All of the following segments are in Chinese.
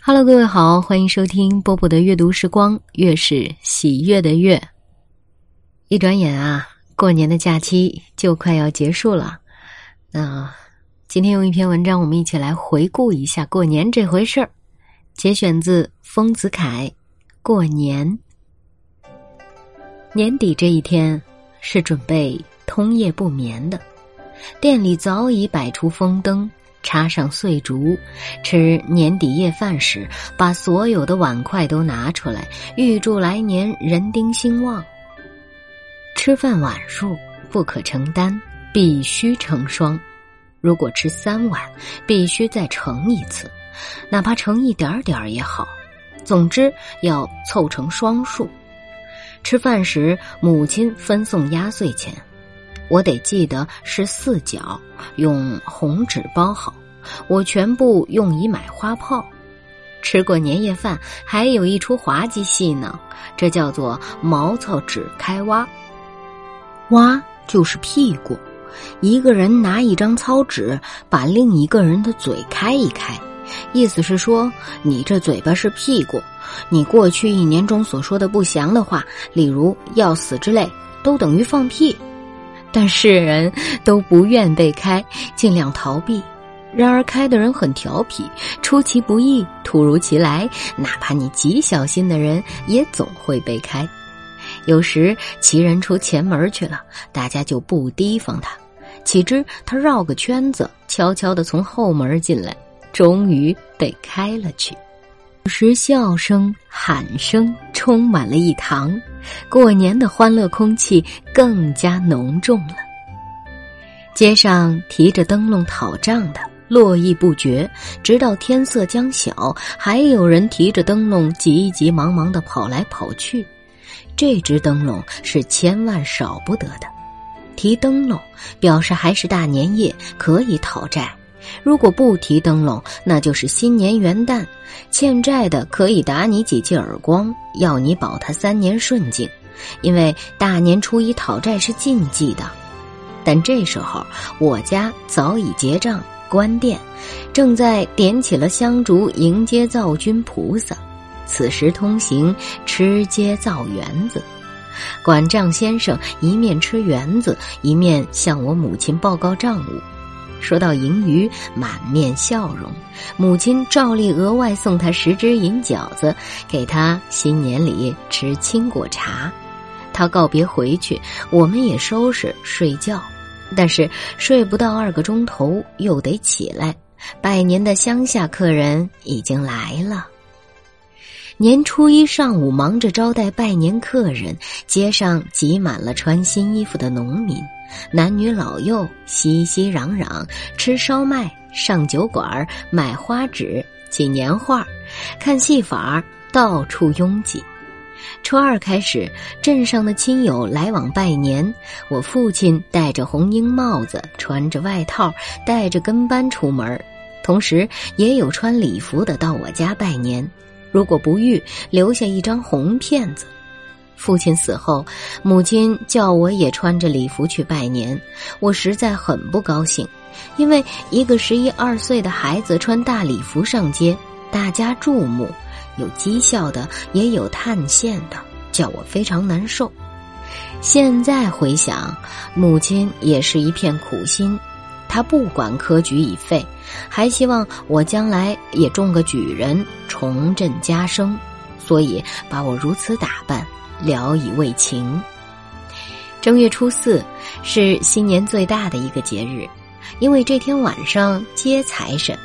Hello，各位好，欢迎收听波波的阅读时光，月是喜悦的月。一转眼啊，过年的假期就快要结束了。那今天用一篇文章，我们一起来回顾一下过年这回事儿。节选自丰子恺《过年》。年底这一天是准备通夜不眠的，店里早已摆出风灯。插上碎竹，吃年底夜饭时，把所有的碗筷都拿出来，预祝来年人丁兴旺。吃饭碗数不可承担，必须成双。如果吃三碗，必须再盛一次，哪怕盛一点点也好。总之要凑成双数。吃饭时，母亲分送压岁钱。我得记得是四角，用红纸包好。我全部用以买花炮。吃过年夜饭，还有一出滑稽戏呢，这叫做毛糙纸开挖。挖就是屁股，一个人拿一张糙纸，把另一个人的嘴开一开，意思是说你这嘴巴是屁股，你过去一年中所说的不祥的话，例如要死之类，都等于放屁。但世人都不愿被开，尽量逃避。然而开的人很调皮，出其不意，突如其来，哪怕你极小心的人，也总会被开。有时奇人出前门去了，大家就不提防他，岂知他绕个圈子，悄悄的从后门进来，终于被开了去。时笑声、喊声充满了一堂，过年的欢乐空气更加浓重了。街上提着灯笼讨账的络绎不绝，直到天色将晓，还有人提着灯笼急急忙忙的跑来跑去。这只灯笼是千万少不得的，提灯笼表示还是大年夜，可以讨债。如果不提灯笼，那就是新年元旦，欠债的可以打你几记耳光，要你保他三年顺境，因为大年初一讨债是禁忌的。但这时候我家早已结账关店，正在点起了香烛迎接灶君菩萨。此时通行吃街造园子，管账先生一面吃园子，一面向我母亲报告账务。说到盈余，满面笑容。母亲照例额外送他十只银饺子，给他新年里吃青果茶。他告别回去，我们也收拾睡觉。但是睡不到二个钟头，又得起来。拜年的乡下客人已经来了。年初一上午，忙着招待拜年客人，街上挤满了穿新衣服的农民。男女老幼熙熙攘攘，吃烧麦、上酒馆、买花纸、挤年画、看戏法，到处拥挤。初二开始，镇上的亲友来往拜年。我父亲戴着红缨帽子，穿着外套，带着跟班出门，同时也有穿礼服的到我家拜年。如果不遇，留下一张红片子。父亲死后，母亲叫我也穿着礼服去拜年，我实在很不高兴，因为一个十一二岁的孩子穿大礼服上街，大家注目，有讥笑的，也有叹羡的，叫我非常难受。现在回想，母亲也是一片苦心，他不管科举已废，还希望我将来也中个举人，重振家声，所以把我如此打扮。聊以慰情。正月初四是新年最大的一个节日，因为这天晚上接财神。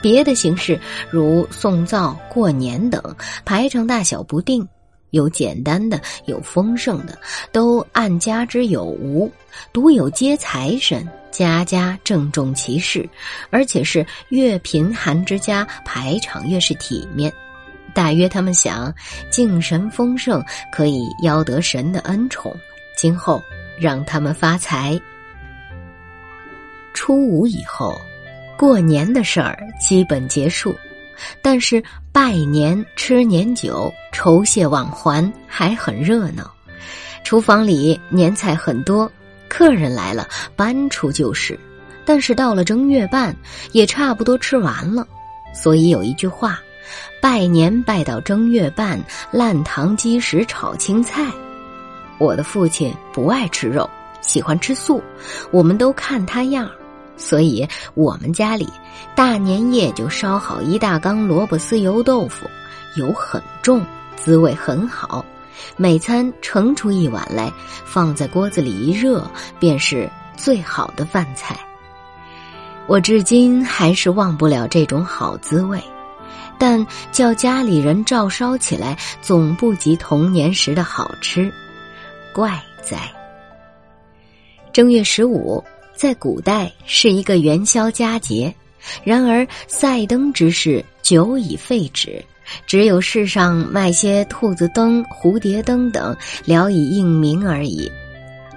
别的形式如送灶、过年等排场大小不定，有简单的，有丰盛的，都按家之有无。独有接财神，家家郑重其事，而且是越贫寒之家排场越是体面。大约他们想，敬神丰盛可以邀得神的恩宠，今后让他们发财。初五以后，过年的事儿基本结束，但是拜年、吃年酒、酬谢往还还很热闹。厨房里年菜很多，客人来了搬出就是，但是到了正月半，也差不多吃完了。所以有一句话。拜年拜到正月半，烂糖鸡时炒青菜。我的父亲不爱吃肉，喜欢吃素，我们都看他样儿所以我们家里大年夜就烧好一大缸萝卜丝油豆腐，油很重，滋味很好。每餐盛出一碗来，放在锅子里一热，便是最好的饭菜。我至今还是忘不了这种好滋味，但叫家里人照烧起来，总不及童年时的好吃。怪哉！正月十五在古代是一个元宵佳节，然而赛灯之事久已废止。只有市上卖些兔子灯、蝴蝶灯等，聊以应名而已。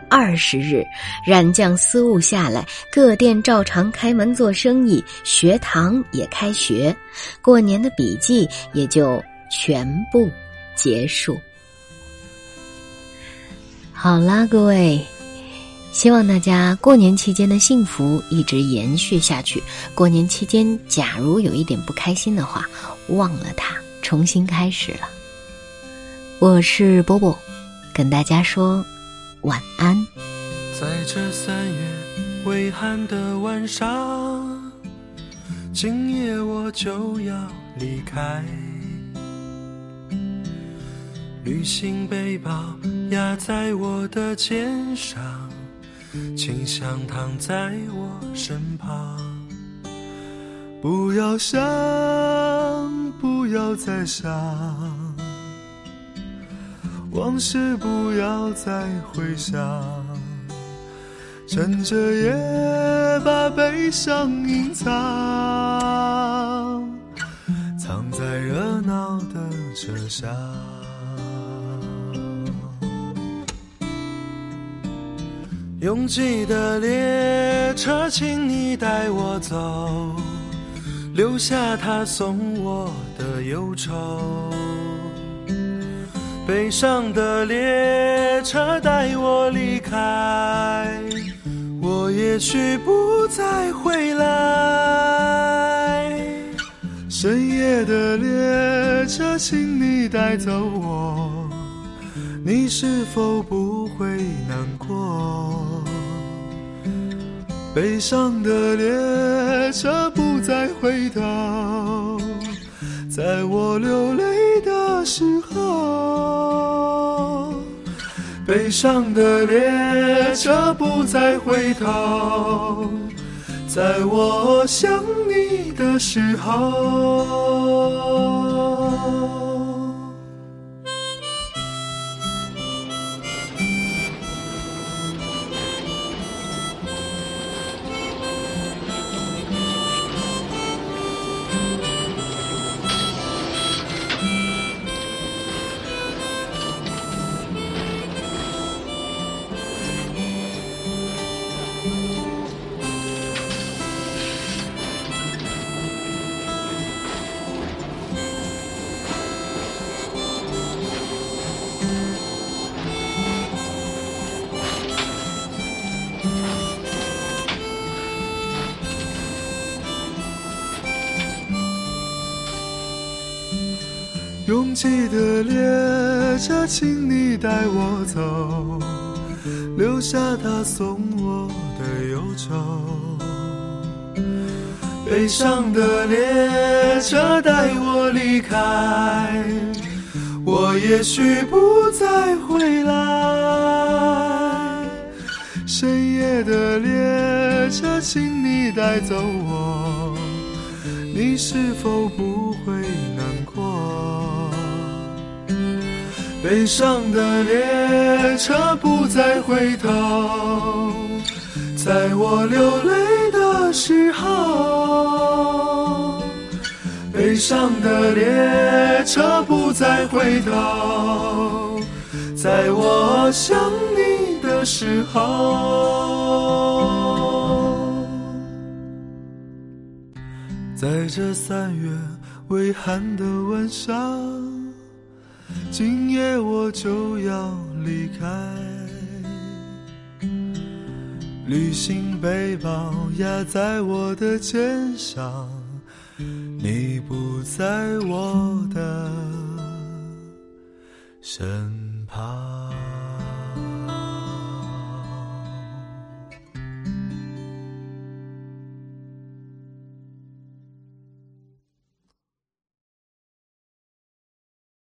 二十日，染匠私物下来，各店照常开门做生意，学堂也开学，过年的笔记也就全部结束。好啦，各位，希望大家过年期间的幸福一直延续下去。过年期间，假如有一点不开心的话，忘了它。重新开始了，我是波波，跟大家说晚安。在这三月微寒的晚上，今夜我就要离开。旅行背包压在我的肩上，请想躺在我身旁。不要想。不要再想往事，不要再回想，趁着夜把悲伤隐藏，藏在热闹的车厢。拥挤的列车，请你带我走。留下他送我的忧愁，悲伤的列车带我离开，我也许不再回来。深夜的列车，请你带走我，你是否不会难悲伤的列车不再回头，在我流泪的时候。悲伤的列车不再回头，在我想你的时候。拥挤的列车，请你带我走，留下他送我的忧愁。悲伤的列车带我离开，我也许不再回来。深夜的列车，请你带走我，你是否不会难过？悲伤的列车不再回头，在我流泪的时候。悲伤的列车不再回头，在我想你的时候。在这三月微寒的晚上。今夜我就要离开，旅行背包压在我的肩上。你不在我的身旁。